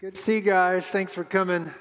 Good to see you guys. Thanks for coming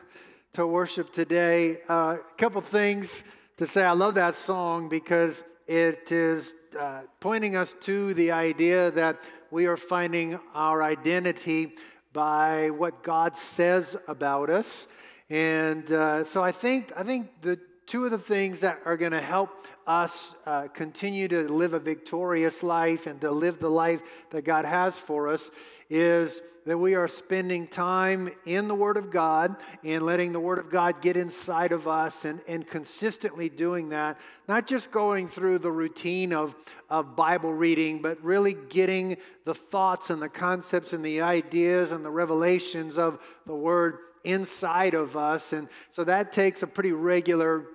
to worship today. A uh, couple things to say. I love that song because it is uh, pointing us to the idea that we are finding our identity by what God says about us. And uh, so I think I think the two of the things that are going to help us uh, continue to live a victorious life and to live the life that God has for us is that we are spending time in the Word of God and letting the Word of God get inside of us and, and consistently doing that, not just going through the routine of, of Bible reading, but really getting the thoughts and the concepts and the ideas and the revelations of the Word inside of us. And so that takes a pretty regular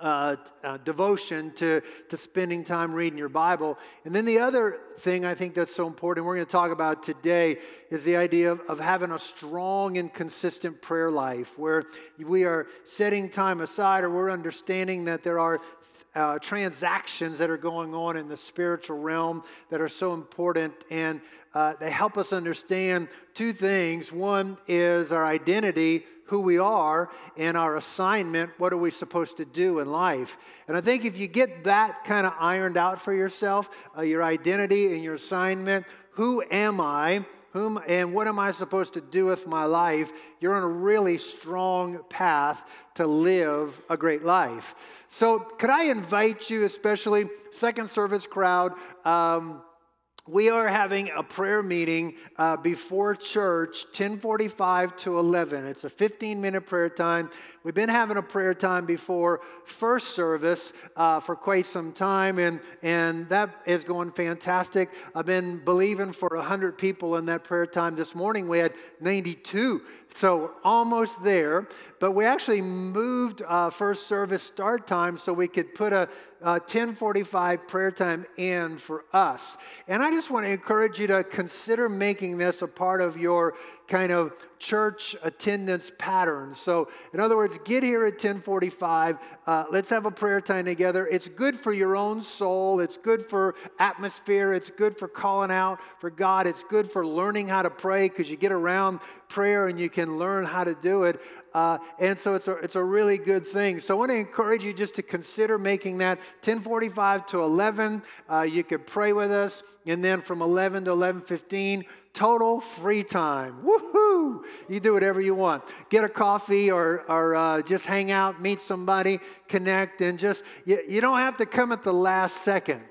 uh, uh, devotion to, to spending time reading your Bible. And then the other thing I think that's so important, we're going to talk about today, is the idea of, of having a strong and consistent prayer life where we are setting time aside or we're understanding that there are uh, transactions that are going on in the spiritual realm that are so important, and uh, they help us understand two things. One is our identity, who we are, and our assignment. What are we supposed to do in life? And I think if you get that kind of ironed out for yourself, uh, your identity and your assignment, who am I? Whom and what am I supposed to do with my life? You're on a really strong path to live a great life. So, could I invite you, especially second service crowd? Um, we are having a prayer meeting uh, before church 1045 to 11 it's a 15 minute prayer time we've been having a prayer time before first service uh, for quite some time and, and that is going fantastic. I've been believing for 100 people in that prayer time this morning. We had 92 so almost there. But we actually moved uh, first service start time so we could put a, a 1045 prayer time in for us. And i just want to encourage you to consider making this a part of your kind of church attendance pattern. So, in other words, get here at 1045. Uh, let's have a prayer time together. It's good for your own soul. It's good for atmosphere. It's good for calling out for God. It's good for learning how to pray because you get around prayer and you can learn how to do it. Uh, and so it's a, it's a really good thing. So I want to encourage you just to consider making that 1045 to 11. Uh, you could pray with us. And then from 11 to 1115, total free time. Woohoo! You do whatever you want. Get a coffee or, or uh, just hang out, meet somebody, connect, and just, you, you don't have to come at the last second.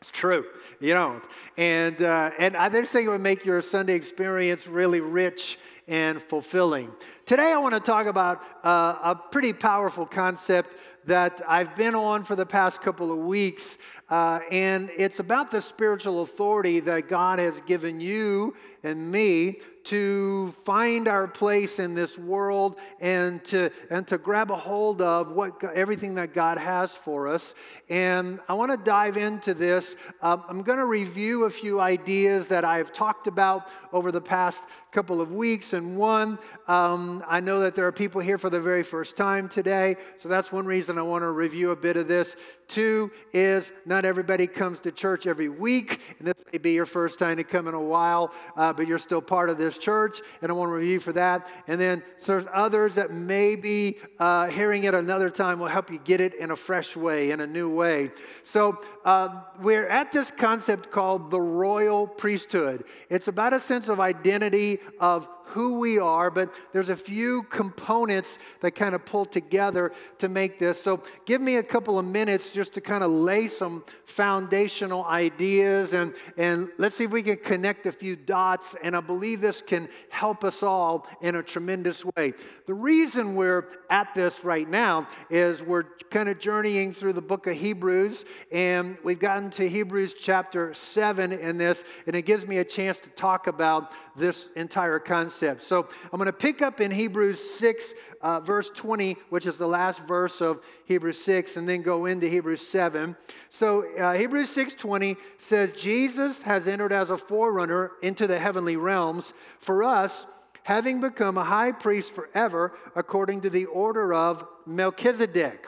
It's true. You don't. And, uh, and I just think it would make your Sunday experience really rich and fulfilling. Today, I want to talk about uh, a pretty powerful concept that I've been on for the past couple of weeks. Uh, and it's about the spiritual authority that God has given you and me to find our place in this world and to, and to grab a hold of what, everything that God has for us. And I want to dive into this. Um, I'm going to review a few ideas that I've talked about over the past couple of weeks. And one, um, I know that there are people here for the very first time today, so that's one reason I want to review a bit of this. Two is not everybody comes to church every week, and this may be your first time to come in a while, uh, but you're still part of this church, and I want to review for that. And then so there's others that maybe uh, hearing it another time will help you get it in a fresh way, in a new way. So uh, we're at this concept called the royal priesthood. It's about a sense of identity of who we are, but there's a few components that kind of pull together to make this. So give me a couple of minutes just to kind of lay some foundational ideas and, and let's see if we can connect a few dots. And I believe this can help us all in a tremendous way. The reason we're at this right now is we're kind of journeying through the book of Hebrews, and we've gotten to Hebrews chapter 7 in this, and it gives me a chance to talk about this entire concept. So I'm going to pick up in Hebrews 6, uh, verse 20, which is the last verse of Hebrews 6, and then go into Hebrews 7. So uh, Hebrews 6:20 says, "Jesus has entered as a forerunner into the heavenly realms for us." Having become a high priest forever according to the order of Melchizedek.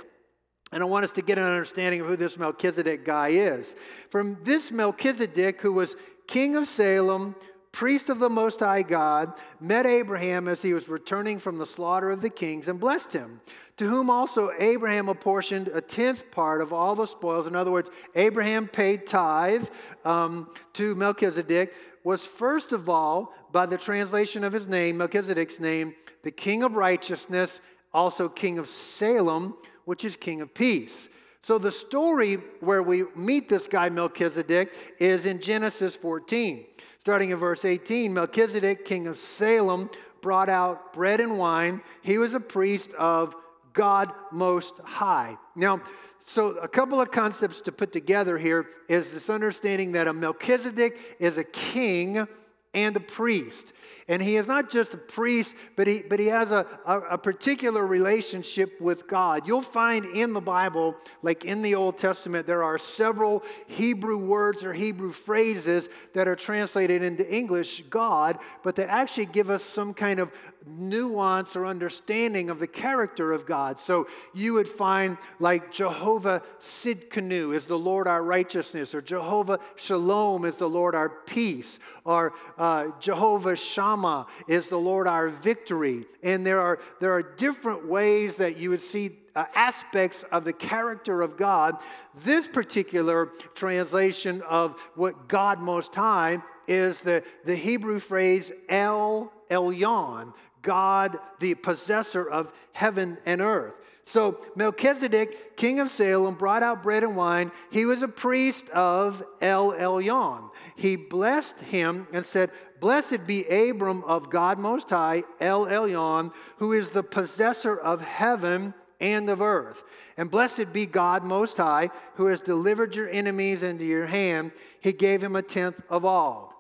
And I want us to get an understanding of who this Melchizedek guy is. From this Melchizedek, who was king of Salem, priest of the Most High God, met Abraham as he was returning from the slaughter of the kings and blessed him. To whom also Abraham apportioned a tenth part of all the spoils. In other words, Abraham paid tithe um, to Melchizedek, was first of all, by the translation of his name, Melchizedek's name, the king of righteousness, also king of Salem, which is king of peace. So the story where we meet this guy Melchizedek is in Genesis 14. Starting in verse 18, Melchizedek, king of Salem, brought out bread and wine. He was a priest of God Most High. Now, so a couple of concepts to put together here is this understanding that a Melchizedek is a king and a priest. And he is not just a priest, but he, but he has a, a, a, particular relationship with God. You'll find in the Bible, like in the Old Testament, there are several Hebrew words or Hebrew phrases that are translated into English, God, but that actually give us some kind of nuance or understanding of the character of God. So you would find like Jehovah Sidkenu is the Lord our righteousness, or Jehovah Shalom is the Lord our peace, or uh, Jehovah Shammah is the Lord our victory. And there are, there are different ways that you would see uh, aspects of the character of God. This particular translation of what God Most High is the, the Hebrew phrase El Elyon, God, the possessor of heaven and earth. So Melchizedek, king of Salem, brought out bread and wine. He was a priest of El Elyon. He blessed him and said, Blessed be Abram of God Most High, El Elyon, who is the possessor of heaven and of earth. And blessed be God Most High, who has delivered your enemies into your hand. He gave him a tenth of all.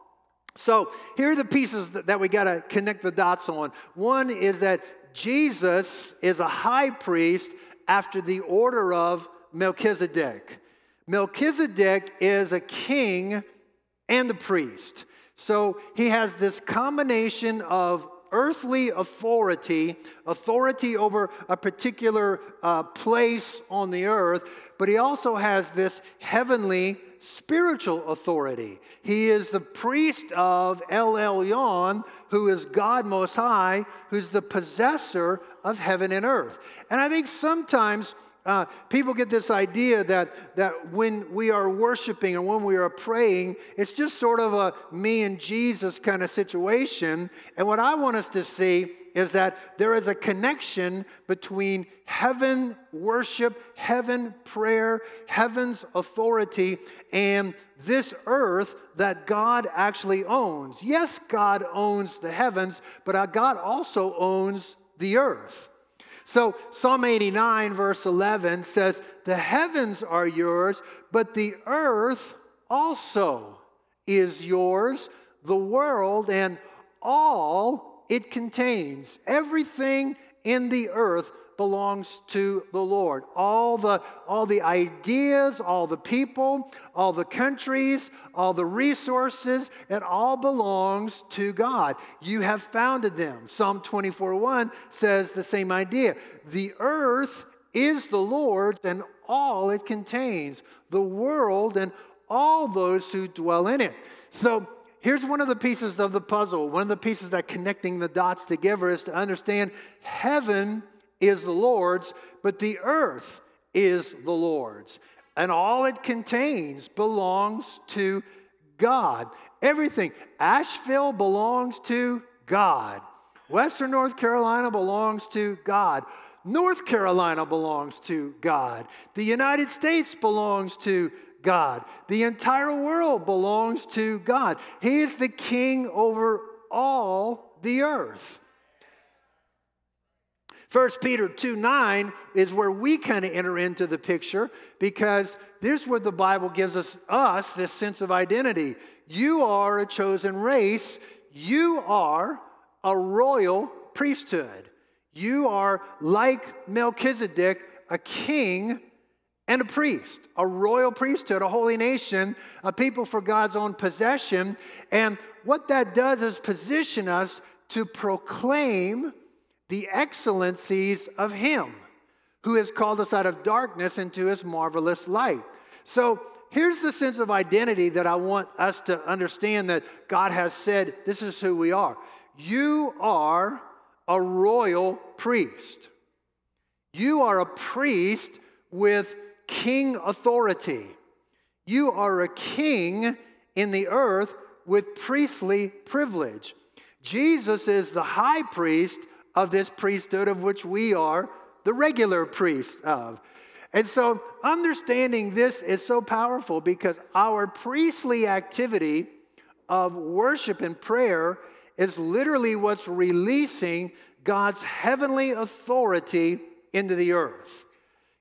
So here are the pieces that we got to connect the dots on. One is that Jesus is a high priest after the order of Melchizedek. Melchizedek is a king and a priest. So he has this combination of earthly authority, authority over a particular uh, place on the earth, but he also has this heavenly spiritual authority. He is the priest of El Elyon, who is God Most High, who's the possessor of heaven and earth. And I think sometimes uh, people get this idea that, that when we are worshiping and when we are praying, it's just sort of a me and Jesus kind of situation. And what I want us to see is that there is a connection between heaven worship, heaven prayer, heaven's authority, and this earth that God actually owns. Yes, God owns the heavens, but uh, God also owns the earth. So, Psalm 89, verse 11 says, The heavens are yours, but the earth also is yours, the world and all it contains. Everything in the earth belongs to the Lord. All the, all the ideas, all the people, all the countries, all the resources, it all belongs to God. You have founded them. Psalm 24 1 says the same idea. The earth is the Lord's and all it contains, the world and all those who dwell in it. So Here's one of the pieces of the puzzle, one of the pieces that connecting the dots together is to understand heaven is the Lord's, but the earth is the Lord's. And all it contains belongs to God. Everything. Asheville belongs to God. Western North Carolina belongs to God. North Carolina belongs to God. The United States belongs to God. The entire world belongs to God. He is the king over all the earth. 1 Peter 2 9 is where we kind of enter into the picture because this is where the Bible gives us, us this sense of identity. You are a chosen race, you are a royal priesthood. You are like Melchizedek, a king and a priest, a royal priesthood, a holy nation, a people for God's own possession. And what that does is position us to proclaim the excellencies of Him who has called us out of darkness into His marvelous light. So, here's the sense of identity that I want us to understand that God has said this is who we are. You are a royal priest. You are a priest with king authority. You are a king in the earth with priestly privilege. Jesus is the high priest of this priesthood of which we are the regular priest of. And so, understanding this is so powerful because our priestly activity of worship and prayer is literally what's releasing God's heavenly authority into the earth.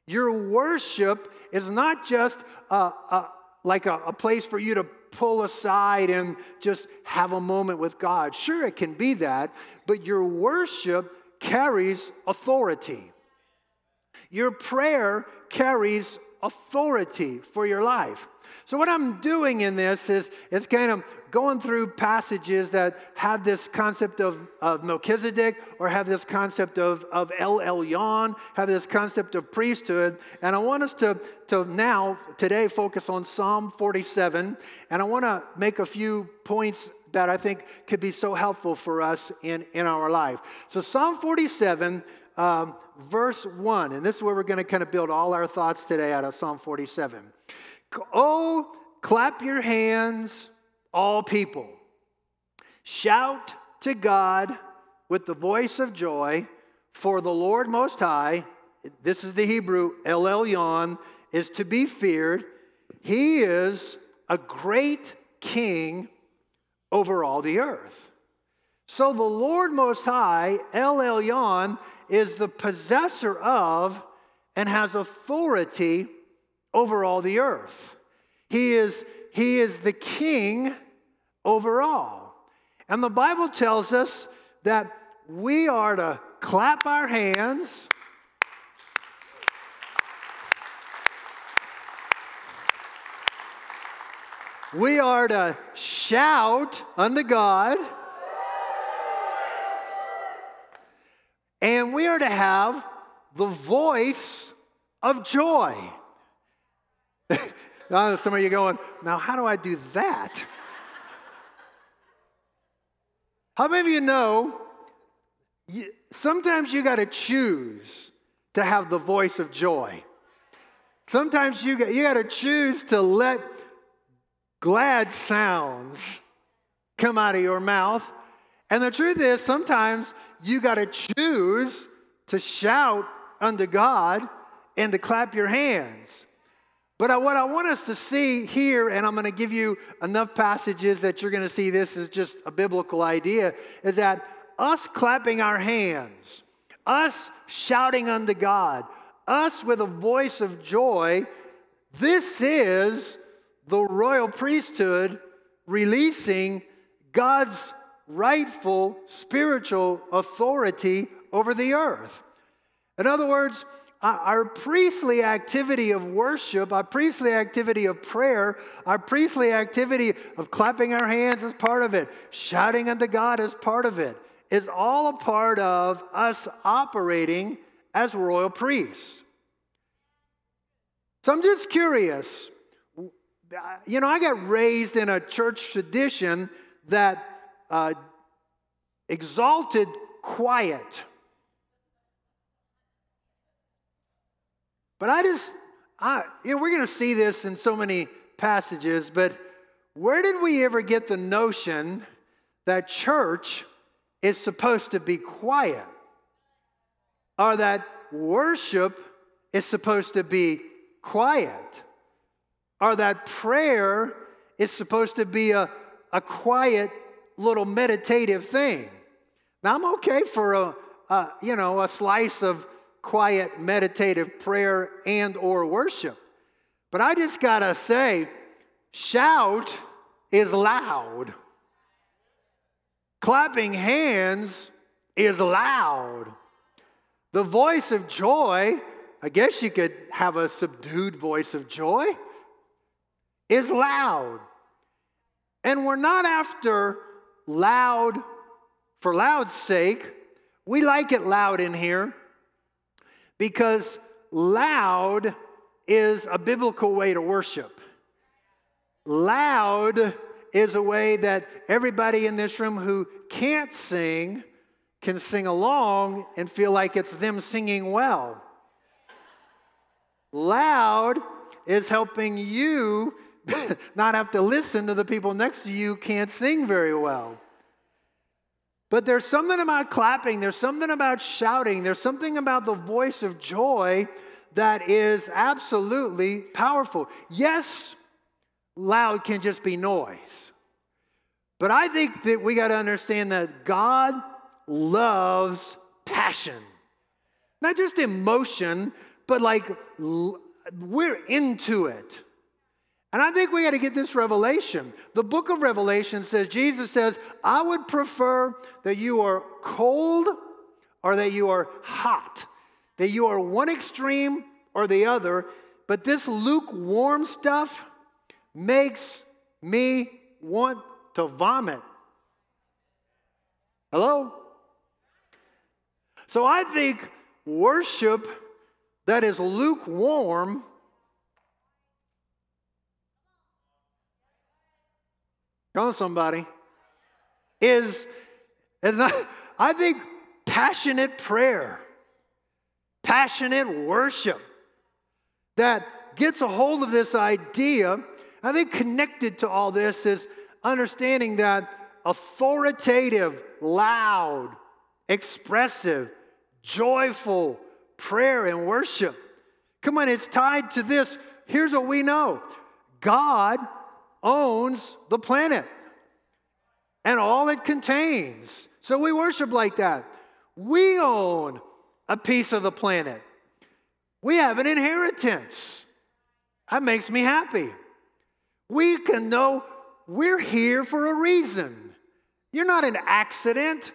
Your worship is not just a, a, like a, a place for you to pull aside and just have a moment with God. Sure, it can be that, but your worship carries authority. Your prayer carries authority for your life. So, what I'm doing in this is, is kind of going through passages that have this concept of, of Melchizedek or have this concept of, of El Elyon, have this concept of priesthood. And I want us to, to now, today, focus on Psalm 47. And I want to make a few points that I think could be so helpful for us in, in our life. So, Psalm 47, um, verse 1, and this is where we're going to kind of build all our thoughts today out of Psalm 47. Oh, clap your hands, all people. Shout to God with the voice of joy, for the Lord Most High, this is the Hebrew, El Elyon, is to be feared. He is a great king over all the earth. So the Lord Most High, El Elyon, is the possessor of and has authority over all the earth. He is, he is the king over all. And the Bible tells us that we are to clap our hands. We are to shout unto God. And we are to have the voice of joy. Oh, some of you going, now how do I do that? How many of you know you, sometimes you got to choose to have the voice of joy? Sometimes you you got to choose to let glad sounds come out of your mouth. And the truth is, sometimes you got to choose to shout unto God and to clap your hands. But what I want us to see here, and I'm going to give you enough passages that you're going to see this is just a biblical idea, is that us clapping our hands, us shouting unto God, us with a voice of joy, this is the royal priesthood releasing God's rightful spiritual authority over the earth. In other words, our priestly activity of worship, our priestly activity of prayer, our priestly activity of clapping our hands is part of it, shouting unto God is part of it, is all a part of us operating as royal priests. So I'm just curious. You know, I got raised in a church tradition that uh, exalted quiet. But I just, I, you know, we're going to see this in so many passages, but where did we ever get the notion that church is supposed to be quiet? Or that worship is supposed to be quiet? Or that prayer is supposed to be a, a quiet little meditative thing? Now, I'm okay for a, a you know, a slice of quiet meditative prayer and or worship. But I just got to say shout is loud. Clapping hands is loud. The voice of joy, I guess you could have a subdued voice of joy, is loud. And we're not after loud for loud's sake. We like it loud in here because loud is a biblical way to worship. loud is a way that everybody in this room who can't sing can sing along and feel like it's them singing well. Loud is helping you not have to listen to the people next to you can't sing very well. But there's something about clapping, there's something about shouting, there's something about the voice of joy that is absolutely powerful. Yes, loud can just be noise. But I think that we got to understand that God loves passion. Not just emotion, but like we're into it. And I think we got to get this revelation. The book of Revelation says, Jesus says, I would prefer that you are cold or that you are hot, that you are one extreme or the other. But this lukewarm stuff makes me want to vomit. Hello? So I think worship that is lukewarm Come on, somebody. Is, is not, I think passionate prayer, passionate worship that gets a hold of this idea. I think connected to all this is understanding that authoritative, loud, expressive, joyful prayer and worship. Come on, it's tied to this. Here's what we know God owns the planet and all it contains. So we worship like that. We own a piece of the planet. We have an inheritance. That makes me happy. We can know we're here for a reason. You're not an accident.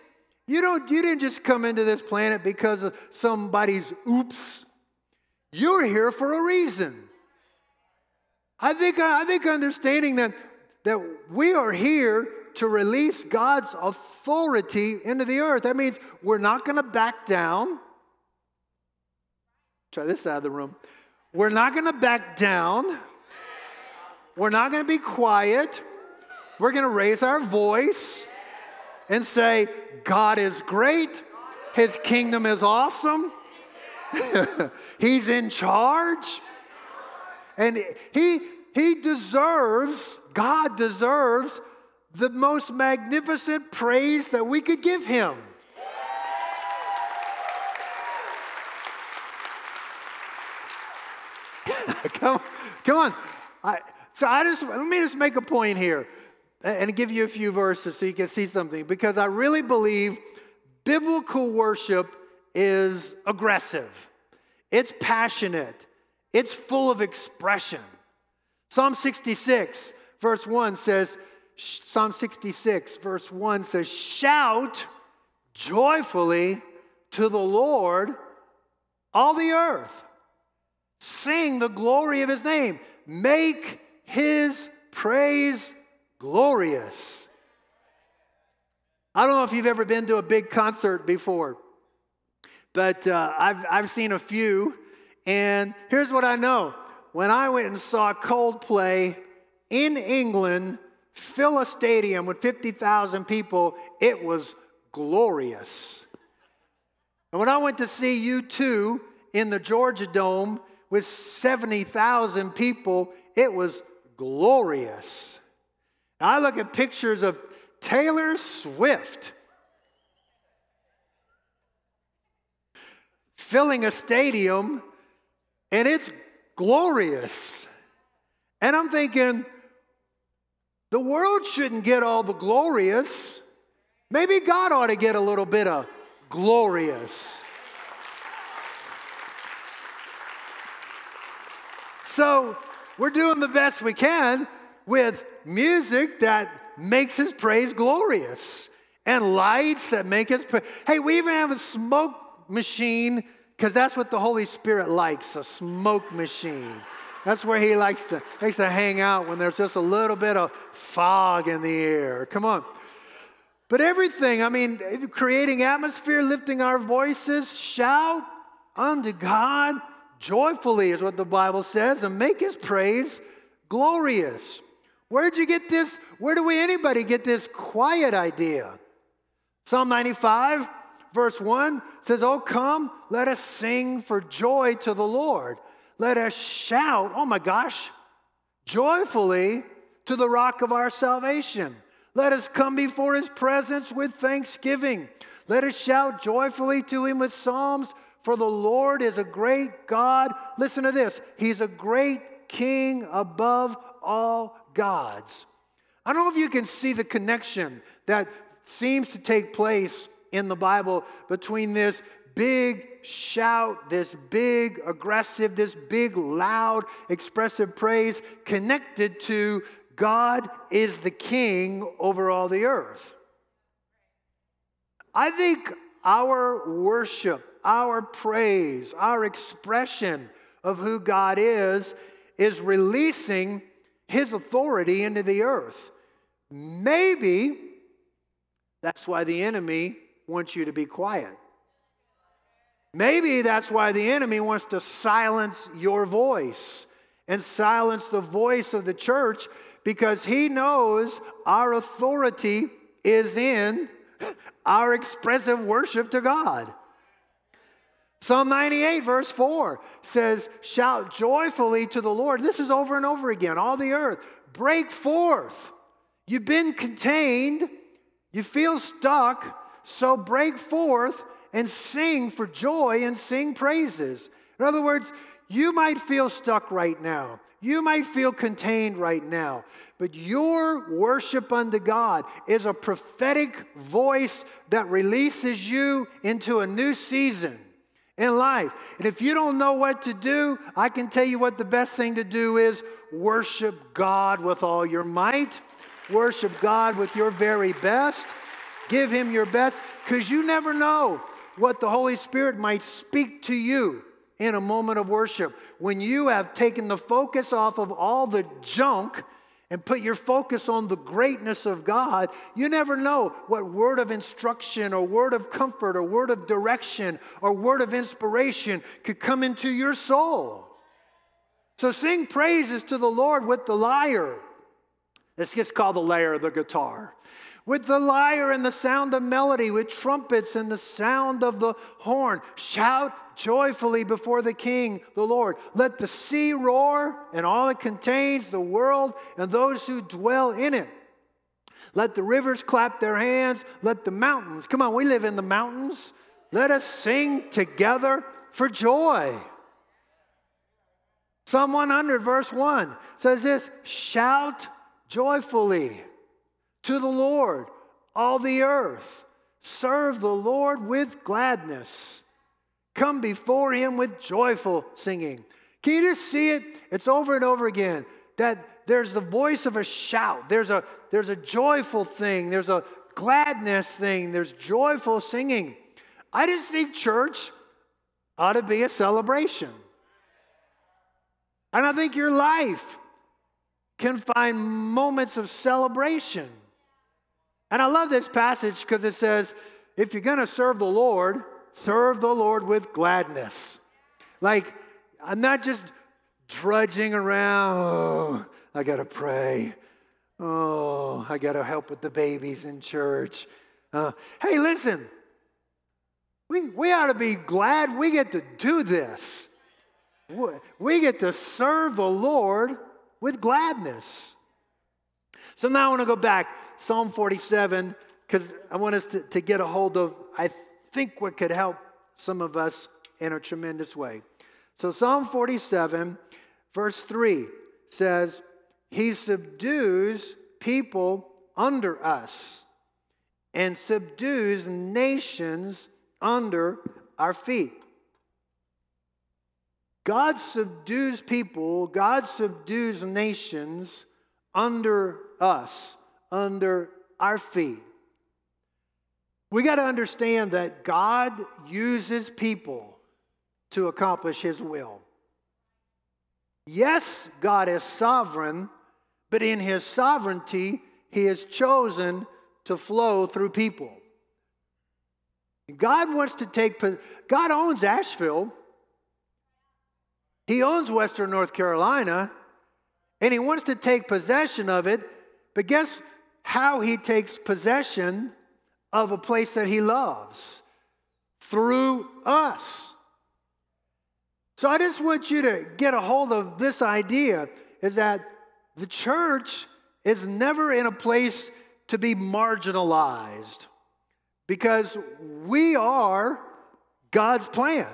You don't you didn't just come into this planet because of somebody's oops. You're here for a reason. I think, I think understanding that, that we are here to release God's authority into the earth. That means we're not going to back down. Try this side of the room. We're not going to back down. We're not going to be quiet. We're going to raise our voice and say, God is great. His kingdom is awesome. He's in charge. And he, he deserves, God deserves the most magnificent praise that we could give him. come, come on. I, so I just let me just make a point here and give you a few verses so you can see something because I really believe biblical worship is aggressive. It's passionate. It's full of expression. Psalm 66, verse 1 says, Psalm 66, verse 1 says, Shout joyfully to the Lord, all the earth. Sing the glory of his name. Make his praise glorious. I don't know if you've ever been to a big concert before, but uh, I've, I've seen a few. And here's what I know when I went and saw Coldplay in England fill a stadium with 50,000 people, it was glorious. And when I went to see U2 in the Georgia Dome with 70,000 people, it was glorious. Now I look at pictures of Taylor Swift filling a stadium and it's glorious. And I'm thinking, the world shouldn't get all the glorious. Maybe God ought to get a little bit of glorious. So we're doing the best we can with music that makes his praise glorious and lights that make his praise. Hey, we even have a smoke machine because that's what the Holy Spirit likes a smoke machine. That's where he likes to, likes to hang out when there's just a little bit of fog in the air. Come on. But everything, I mean, creating atmosphere, lifting our voices, shout unto God joyfully, is what the Bible says, and make his praise glorious. Where'd you get this? Where do we anybody get this quiet idea? Psalm 95, verse 1 says, Oh, come, let us sing for joy to the Lord. Let us shout, oh my gosh, joyfully to the rock of our salvation. Let us come before his presence with thanksgiving. Let us shout joyfully to him with psalms, for the Lord is a great God. Listen to this He's a great king above all gods. I don't know if you can see the connection that seems to take place in the Bible between this big shout, this big aggressive, this big loud expressive praise connected to God is the king over all the earth. I think our worship, our praise, our expression of who God is, is releasing his authority into the earth. Maybe that's why the enemy wants you to be quiet. Maybe that's why the enemy wants to silence your voice and silence the voice of the church because he knows our authority is in our expressive worship to God. Psalm 98, verse 4 says, Shout joyfully to the Lord. This is over and over again, all the earth. Break forth. You've been contained, you feel stuck, so break forth and sing for joy and sing praises. In other words, you might feel stuck right now. You might feel contained right now, but your worship unto God is a prophetic voice that releases you into a new season in life. And if you don't know what to do, I can tell you what the best thing to do is worship God with all your might, worship God with your very best, give Him your best, because you never know what the Holy Spirit might speak to you in a moment of worship when you have taken the focus off of all the junk and put your focus on the greatness of God, you never know what word of instruction or word of comfort or word of direction or word of inspiration could come into your soul. So sing praises to the Lord with the lyre. This gets called the lyre of the guitar with the lyre and the sound of melody, with trumpets and the sound of the horn. Shout joyfully before the King, the Lord. Let the sea roar and all it contains, the world and those who dwell in it. Let the rivers clap their hands. Let the mountains, come on, we live in the mountains. Let us sing together for joy. Psalm 100, verse 1 says this Shout joyfully to the Lord, all the earth. Serve the Lord with gladness. Come before him with joyful singing. Can you just see it? It's over and over again that there's the voice of a shout. There's a, there's a joyful thing. There's a gladness thing. There's joyful singing. I just think church ought to be a celebration. And I think your life can find moments of celebration. And I love this passage because it says, if you're going to serve the Lord, serve the Lord with gladness. Like, I'm not just drudging around, oh, I got to pray. Oh, I got to help with the babies in church. Uh, hey, listen, we, we ought to be glad we get to do this. We get to serve the Lord with gladness. So now I want to go back Psalm 47 because I want us to, to get a hold of, I think, what could help some of us in a tremendous way. So, Psalm 47, verse 3 says, He subdues people under us and subdues nations under our feet. God subdues people, God subdues nations under us under our feet. We got to understand that God uses people to accomplish His will. Yes, God is sovereign, but in His sovereignty, He has chosen to flow through people. God wants to take, God owns Asheville, He owns Western North Carolina, and he wants to take possession of it. But guess how he takes possession of a place that he loves? Through us. So I just want you to get a hold of this idea is that the church is never in a place to be marginalized because we are God's plan.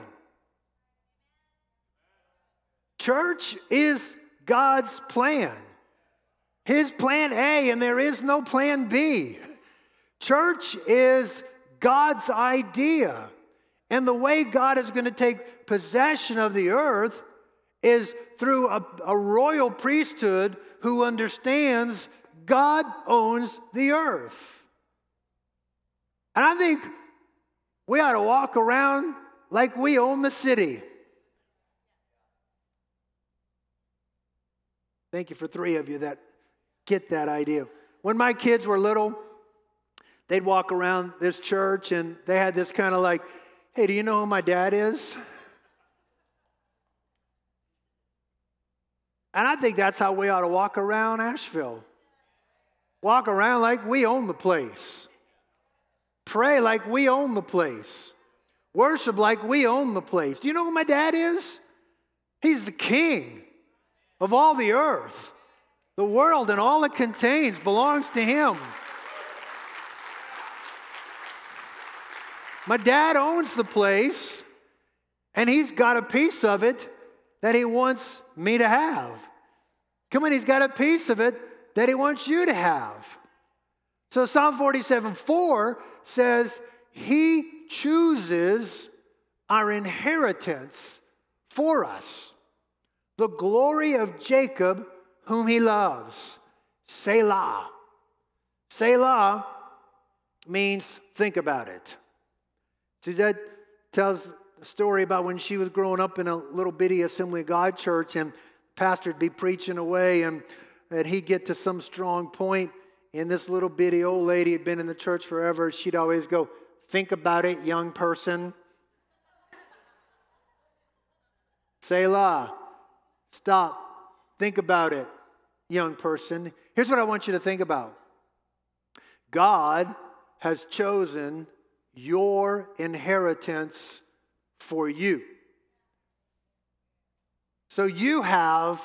Church is God's plan. His plan A, and there is no plan B. Church is God's idea. And the way God is going to take possession of the earth is through a, a, royal priesthood who understands God owns the earth. And I think we ought to walk around like we own the city. Thank you for three of you that get that idea. When my kids were little, they'd walk around this church and they had this kind of like, hey, do you know who my dad is? And I think that's how we ought to walk around Asheville. Walk around like we own the place. Pray like we own the place. Worship like we own the place. Do you know who my dad is? He's the king of all the earth. The world and all it contains belongs to him. My dad owns the place, and he's got a piece of it that he wants me to have. Come on, he's got a piece of it that he wants you to have. So Psalm 47 4 says, He chooses our inheritance for us the glory of Jacob, whom he loves. Selah. Selah means think about it. That tells the story about when she was growing up in a little bitty Assembly of God church, and the pastor'd be preaching away, and, and he'd get to some strong point, and this little bitty old lady had been in the church forever. She'd always go, Think about it, young person. Selah. Stop. Think about it, young person. Here's what I want you to think about God has chosen your inheritance for you. So you have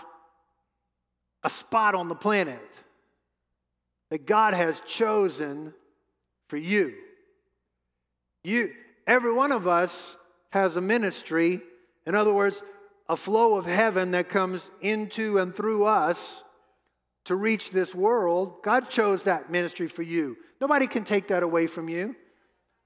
a spot on the planet that God has chosen for you. You every one of us has a ministry. In other words, a flow of heaven that comes into and through us to reach this world. God chose that ministry for you. Nobody can take that away from you.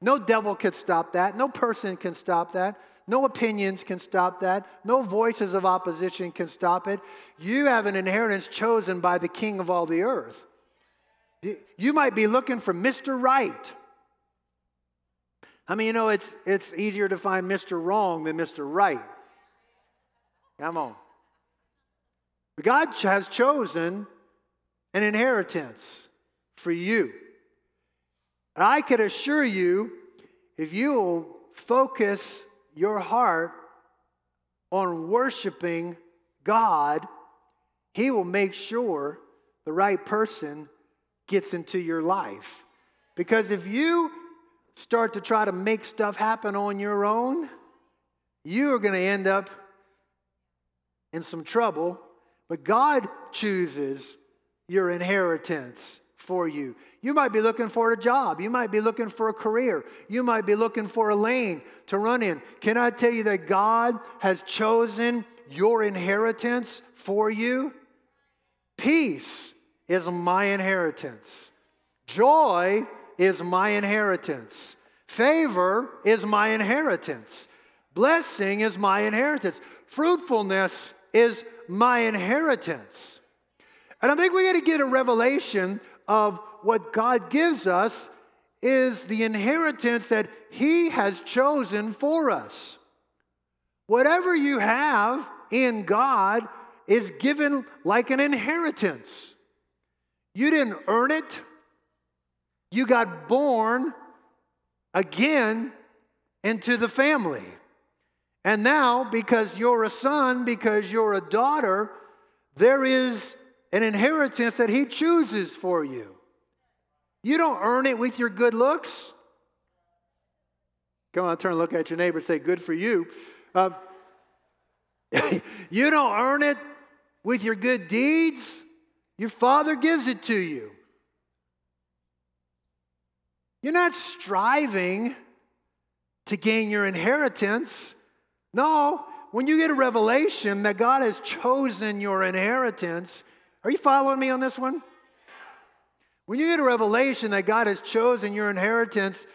No devil can stop that. No person can stop that. No opinions can stop that. No voices of opposition can stop it. You have an inheritance chosen by the King of all the earth. You might be looking for Mr. Right. I mean, you know, it's, it's easier to find Mr. Wrong than Mr. Right. Come on. God has chosen an inheritance for you. I can assure you, if you will focus your heart on worshiping God, He will make sure the right person gets into your life. Because if you start to try to make stuff happen on your own, you are going to end up in some trouble, but God chooses your inheritance for you. You might be looking for a job. You might be looking for a career. You might be looking for a lane to run in. Can I tell you that God has chosen your inheritance for you? Peace is my inheritance. Joy is my inheritance. Favor is my inheritance. Blessing is my inheritance. Fruitfulness is my inheritance. And I think we got to get a revelation of what God gives us is the inheritance that He has chosen for us. Whatever you have in God is given like an inheritance. You didn't earn it, you got born again into the family. And now, because you're a son, because you're a daughter, there is an inheritance that He chooses for you. You don't earn it with your good looks. Come on, turn and look at your neighbor and say, Good for you. Uh, you don't earn it with your good deeds. Your Father gives it to you. You're not striving to gain your inheritance. No, when you get a revelation that God has chosen your inheritance, are you following me on this one? When you get a revelation that God has chosen your inheritance,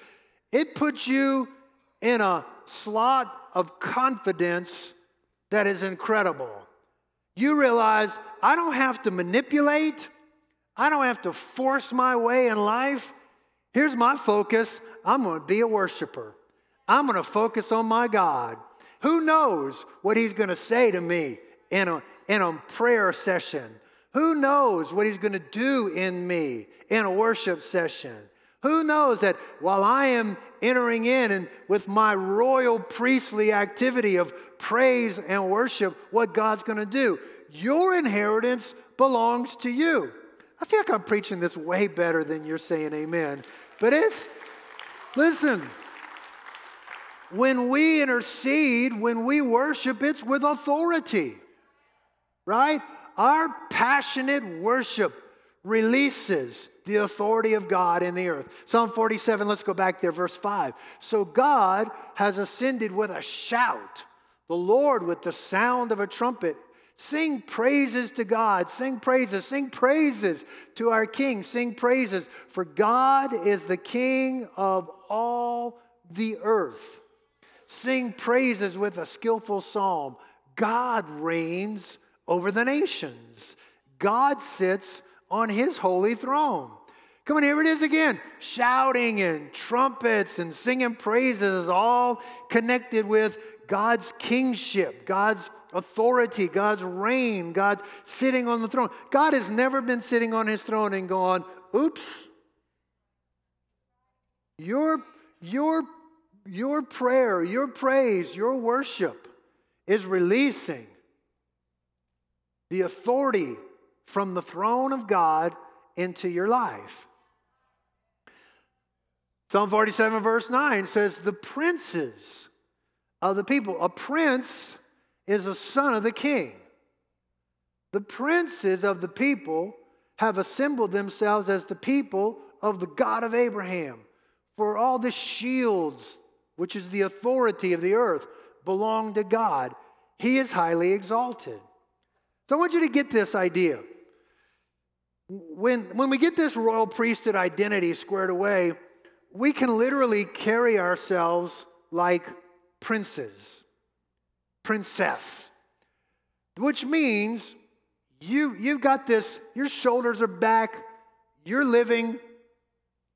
it puts you in a slot of confidence that is incredible. You realize I don't have to manipulate, I don't have to force my way in life. Here's my focus I'm going to be a worshiper, I'm going to focus on my God. Who knows what He's going to say to me in a, in a prayer session? Who knows what He's going to do in me in a worship session? Who knows that while I am entering in and with my royal priestly activity of praise and worship, what God's going to do? Your inheritance belongs to you. I feel like I'm preaching this way better than you're saying amen. But it's, listen, when we intercede, when we worship, it's with authority, right? Our passionate worship releases the authority of God in the earth. Psalm 47, let's go back there, verse 5. So God has ascended with a shout, the Lord with the sound of a trumpet. Sing praises to God. Sing praises. Sing praises to our King. Sing praises. For God is the King of all the earth. Sing praises with a skillful psalm. God reigns over the nations. God sits on his holy throne. Come on, here it is again. Shouting and trumpets and singing praises, all connected with God's kingship, God's authority, God's reign, God's sitting on the throne. God has never been sitting on his throne and gone, oops. Your, your, your prayer, your praise, your worship is releasing the authority from the throne of God into your life. Psalm 47, verse 9 says, The princes of the people, a prince is a son of the king. The princes of the people have assembled themselves as the people of the God of Abraham. For all the shields, which is the authority of the earth, belong to God. He is highly exalted. So I want you to get this idea. When, when we get this royal priesthood identity squared away, we can literally carry ourselves like princes princess, which means you, you've got this, your shoulders are back, you're living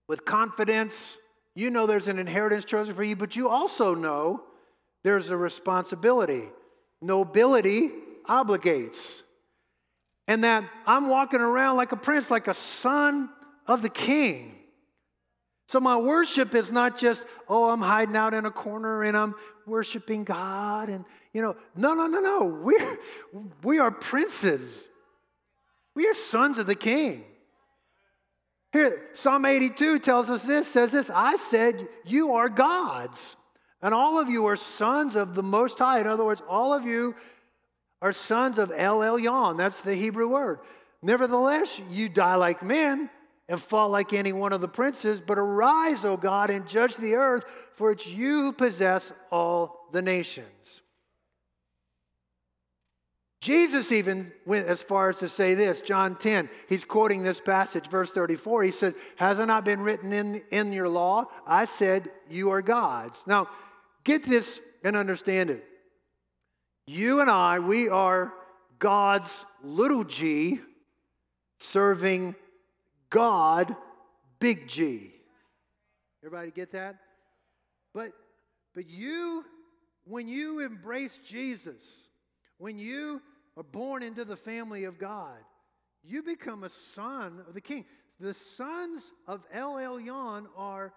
with confidence. You know there's an inheritance chosen for you, but you also know there's a responsibility. Nobility obligates. And that I'm walking around like a prince, like a son of the king. So my worship is not just, oh, I'm hiding out in a corner and I'm worshiping God. And, you know, no, no, no, no. We're, we are princes. We are sons of the king. Here, Psalm 82 tells us this, says this, I said, you are gods. And all of you are sons of the Most High. In other words, all of you are sons of El Elyon. That's the Hebrew word. Nevertheless, you die like men and fall like any one of the princes, but arise, O God, and judge the earth, for it's you who possess all the nations. Jesus even went as far as to say this, John 10, he's quoting this passage, verse 34. He said, Has it not been written in, in your law? I said, You are gods. Now, get this and understand it. You and I, we are gods little g serving God, big G. Everybody get that? But but you when you embrace Jesus, when you are born into the family of God, you become a son of the king. The sons of El Elyon are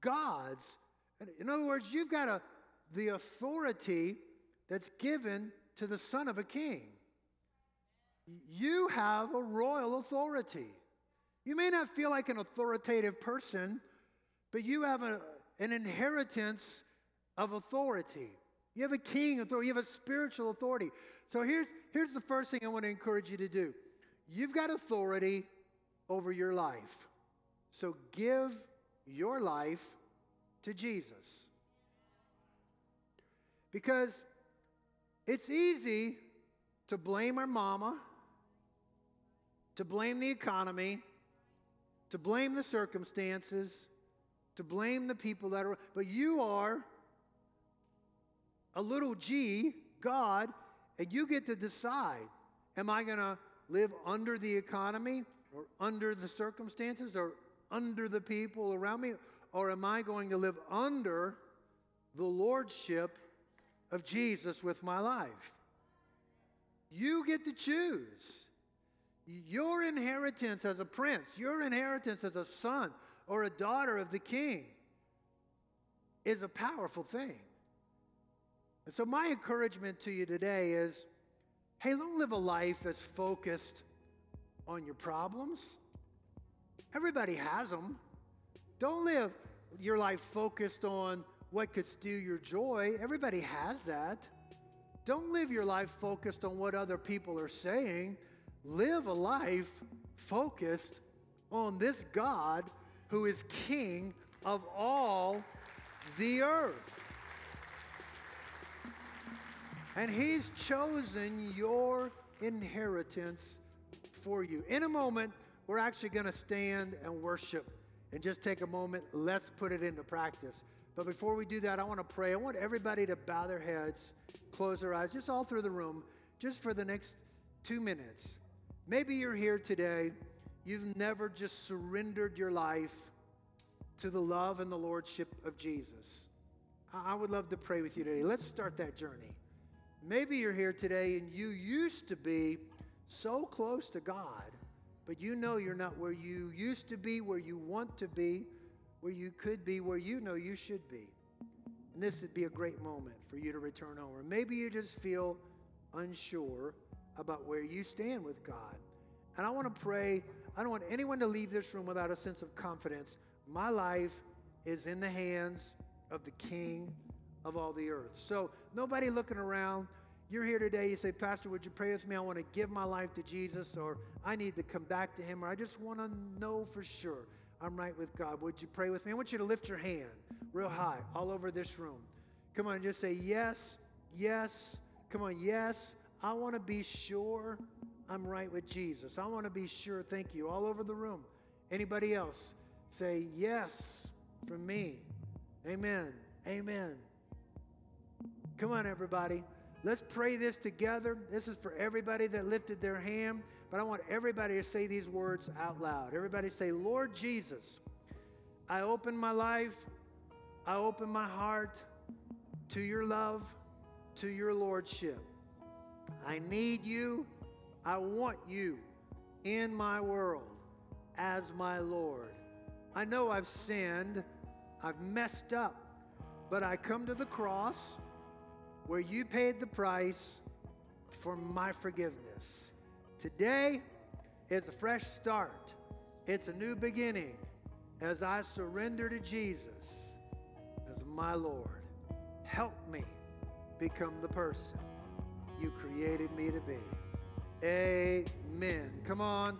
gods. In other words, you've got a, the authority that's given to the son of a king. you have a royal authority. You may not feel like an authoritative person, but you have a, an inheritance of authority. You have a king authority, you have a spiritual authority. So here's, here's the first thing I want to encourage you to do you've got authority over your life. So give your life to Jesus. Because it's easy to blame our mama, to blame the economy, to blame the circumstances, to blame the people that are, but you are a little g, God, and you get to decide am I going to live under the economy or under the circumstances or under the people around me? Or am I going to live under the lordship of Jesus with my life? You get to choose. Your inheritance as a prince, your inheritance as a son or a daughter of the king is a powerful thing. So, my encouragement to you today is hey, don't live a life that's focused on your problems. Everybody has them. Don't live your life focused on what could steal your joy. Everybody has that. Don't live your life focused on what other people are saying. Live a life focused on this God who is King of all the earth. And He's chosen your inheritance for you. In a moment, we're actually going to stand and worship and just take a moment. Let's put it into practice. But before we do that, I want to pray. I want everybody to bow their heads, close their eyes, just all through the room, just for the next two minutes. Maybe you're here today, you've never just surrendered your life to the love and the lordship of Jesus. I would love to pray with you today. Let's start that journey. Maybe you're here today and you used to be so close to God, but you know you're not where you used to be, where you want to be, where you could be, where you know you should be. And this would be a great moment for you to return home. Or maybe you just feel unsure about where you stand with God. And I want to pray, I don't want anyone to leave this room without a sense of confidence. My life is in the hands of the King of all the earth. So, nobody looking around. You're here today, you say, Pastor, would you pray with me? I want to give my life to Jesus, or I need to come back to Him, or I just want to know for sure I'm right with God. Would you pray with me? I want you to lift your hand real high all over this room. Come on, just say, Yes, yes. Come on, yes. I want to be sure I'm right with Jesus. I want to be sure. Thank you. All over the room. Anybody else? Say, Yes, for me. Amen. Amen. Come on, everybody. Let's pray this together. This is for everybody that lifted their hand, but I want everybody to say these words out loud. Everybody say, Lord Jesus, I open my life, I open my heart to your love, to your lordship. I need you, I want you in my world as my Lord. I know I've sinned, I've messed up, but I come to the cross where you paid the price for my forgiveness. Today is a fresh start, it's a new beginning as I surrender to Jesus as my Lord. Help me become the person you created me to be. Amen. Come on.